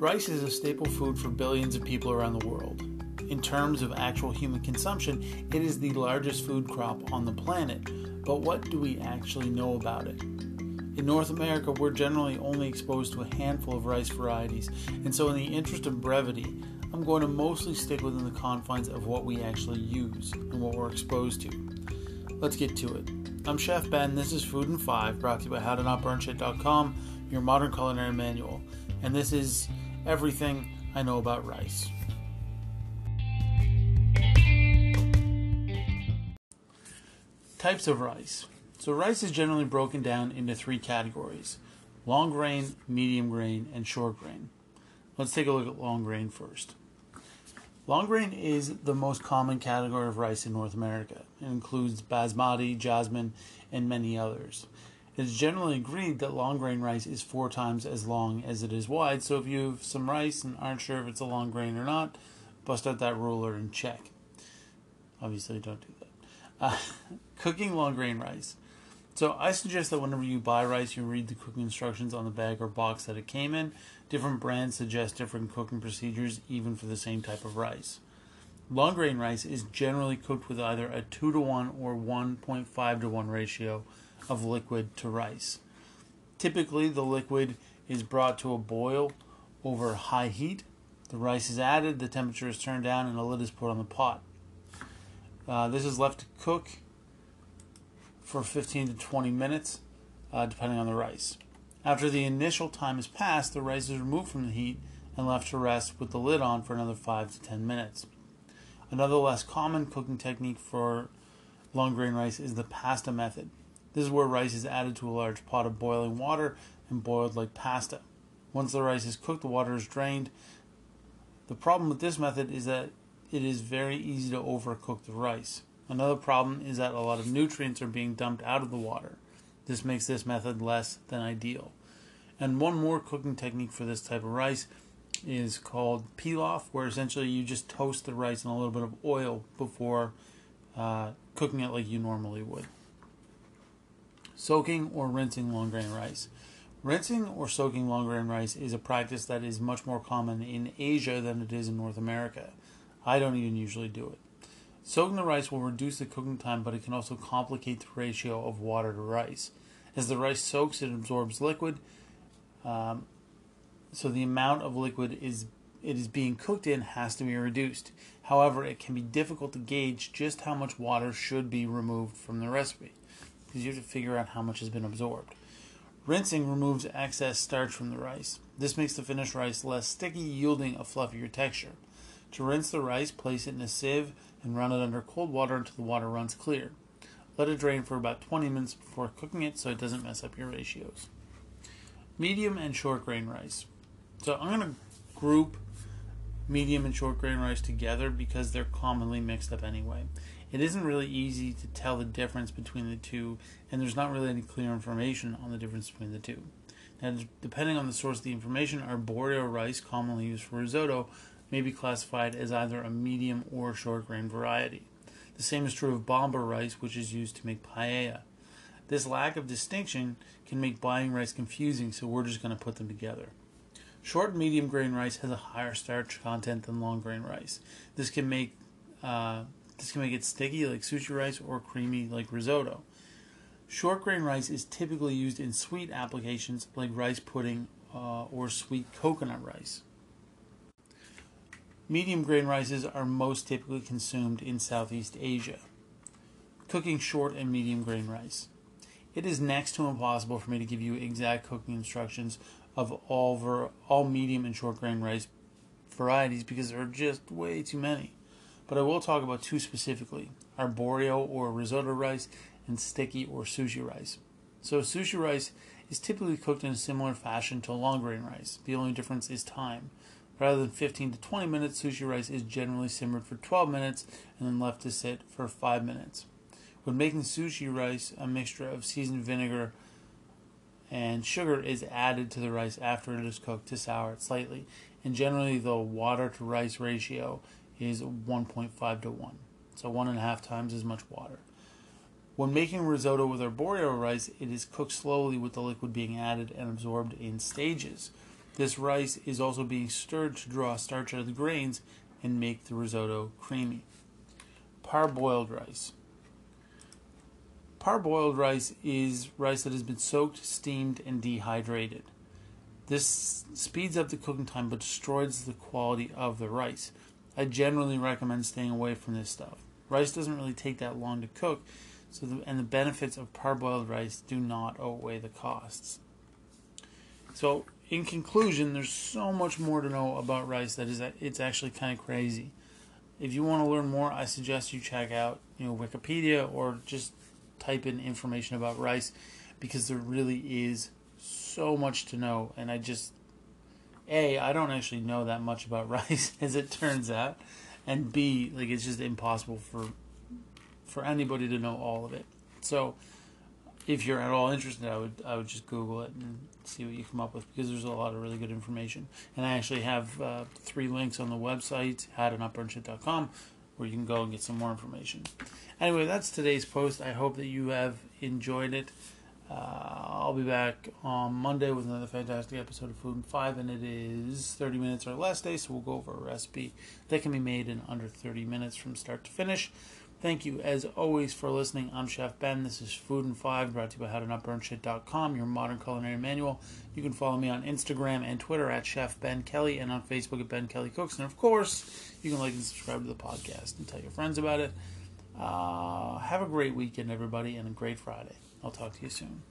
Rice is a staple food for billions of people around the world. In terms of actual human consumption, it is the largest food crop on the planet. But what do we actually know about it? In North America, we're generally only exposed to a handful of rice varieties, and so, in the interest of brevity, I'm going to mostly stick within the confines of what we actually use and what we're exposed to. Let's get to it. I'm Chef Ben, this is Food in 5, brought to you by HowToNotBurnShit.com, your modern culinary manual, and this is everything I know about rice. Types of rice. So, rice is generally broken down into three categories long grain, medium grain, and short grain. Let's take a look at long grain first. Long grain is the most common category of rice in North America. It includes basmati, jasmine, and many others. It is generally agreed that long grain rice is four times as long as it is wide, so if you have some rice and aren't sure if it's a long grain or not, bust out that ruler and check. Obviously, don't do that. Uh, cooking long grain rice. So I suggest that whenever you buy rice, you read the cooking instructions on the bag or box that it came in. Different brands suggest different cooking procedures, even for the same type of rice. Long grain rice is generally cooked with either a 2 to 1 or 1.5 to 1 ratio of liquid to rice. Typically, the liquid is brought to a boil over high heat. The rice is added, the temperature is turned down, and a lid is put on the pot. Uh, this is left to cook for 15 to 20 minutes, uh, depending on the rice. After the initial time has passed, the rice is removed from the heat and left to rest with the lid on for another 5 to 10 minutes. Another less common cooking technique for long grain rice is the pasta method. This is where rice is added to a large pot of boiling water and boiled like pasta. Once the rice is cooked, the water is drained. The problem with this method is that it is very easy to overcook the rice. Another problem is that a lot of nutrients are being dumped out of the water. This makes this method less than ideal. And one more cooking technique for this type of rice is called pilaf, where essentially you just toast the rice in a little bit of oil before uh, cooking it like you normally would. Soaking or rinsing long grain rice. Rinsing or soaking long grain rice is a practice that is much more common in Asia than it is in North America. I don't even usually do it. Soaking the rice will reduce the cooking time, but it can also complicate the ratio of water to rice. As the rice soaks, it absorbs liquid, um, so the amount of liquid is it is being cooked in has to be reduced. However, it can be difficult to gauge just how much water should be removed from the recipe because you have to figure out how much has been absorbed. Rinsing removes excess starch from the rice. This makes the finished rice less sticky, yielding a fluffier texture. To rinse the rice, place it in a sieve and run it under cold water until the water runs clear. Let it drain for about 20 minutes before cooking it so it doesn't mess up your ratios. Medium and short grain rice. So I'm going to group medium and short grain rice together because they're commonly mixed up anyway. It isn't really easy to tell the difference between the two, and there's not really any clear information on the difference between the two. Now, depending on the source of the information, arborio rice, commonly used for risotto, may be classified as either a medium or short grain variety. The same is true of bomba rice, which is used to make paella. This lack of distinction can make buying rice confusing, so we're just going to put them together. Short and medium grain rice has a higher starch content than long grain rice. This can make uh, this can make it sticky like sushi rice or creamy like risotto. Short grain rice is typically used in sweet applications like rice pudding uh, or sweet coconut rice. Medium grain rices are most typically consumed in Southeast Asia. Cooking short and medium grain rice. It is next to impossible for me to give you exact cooking instructions of all ver- all medium and short grain rice varieties because there are just way too many. But I will talk about two specifically: arborio or risotto rice and sticky or sushi rice. So sushi rice is typically cooked in a similar fashion to long grain rice. The only difference is time. Rather than 15 to 20 minutes, sushi rice is generally simmered for 12 minutes and then left to sit for 5 minutes. When making sushi rice, a mixture of seasoned vinegar and sugar is added to the rice after it is cooked to sour it slightly, and generally the water to rice ratio is 1.5 to 1, so one and a half times as much water. When making risotto with arborio rice, it is cooked slowly with the liquid being added and absorbed in stages. This rice is also being stirred to draw starch out of the grains and make the risotto creamy. Parboiled rice. Parboiled rice is rice that has been soaked, steamed, and dehydrated. This speeds up the cooking time but destroys the quality of the rice. I generally recommend staying away from this stuff. Rice doesn't really take that long to cook, so the, and the benefits of parboiled rice do not outweigh the costs. So, in conclusion, there's so much more to know about rice that is it's actually kind of crazy. If you want to learn more, I suggest you check out you know Wikipedia or just type in information about rice because there really is so much to know and I just a I don't actually know that much about rice as it turns out and B like it's just impossible for for anybody to know all of it. So if you're at all interested, I would I would just Google it and see what you come up with because there's a lot of really good information. And I actually have uh, three links on the website, HowToNotBurnShit.com, where you can go and get some more information. Anyway, that's today's post. I hope that you have enjoyed it. Uh, I'll be back on Monday with another fantastic episode of Food in Five, and it is 30 minutes or less day, so we'll go over a recipe that can be made in under 30 minutes from start to finish. Thank you, as always, for listening. I'm Chef Ben. This is Food in Five, brought to you by HowToNotBurnShit.com, your modern culinary manual. You can follow me on Instagram and Twitter at Chef Ben Kelly, and on Facebook at Ben Kelly Cooks. And of course, you can like and subscribe to the podcast and tell your friends about it. Uh, have a great weekend, everybody, and a great Friday. I'll talk to you soon.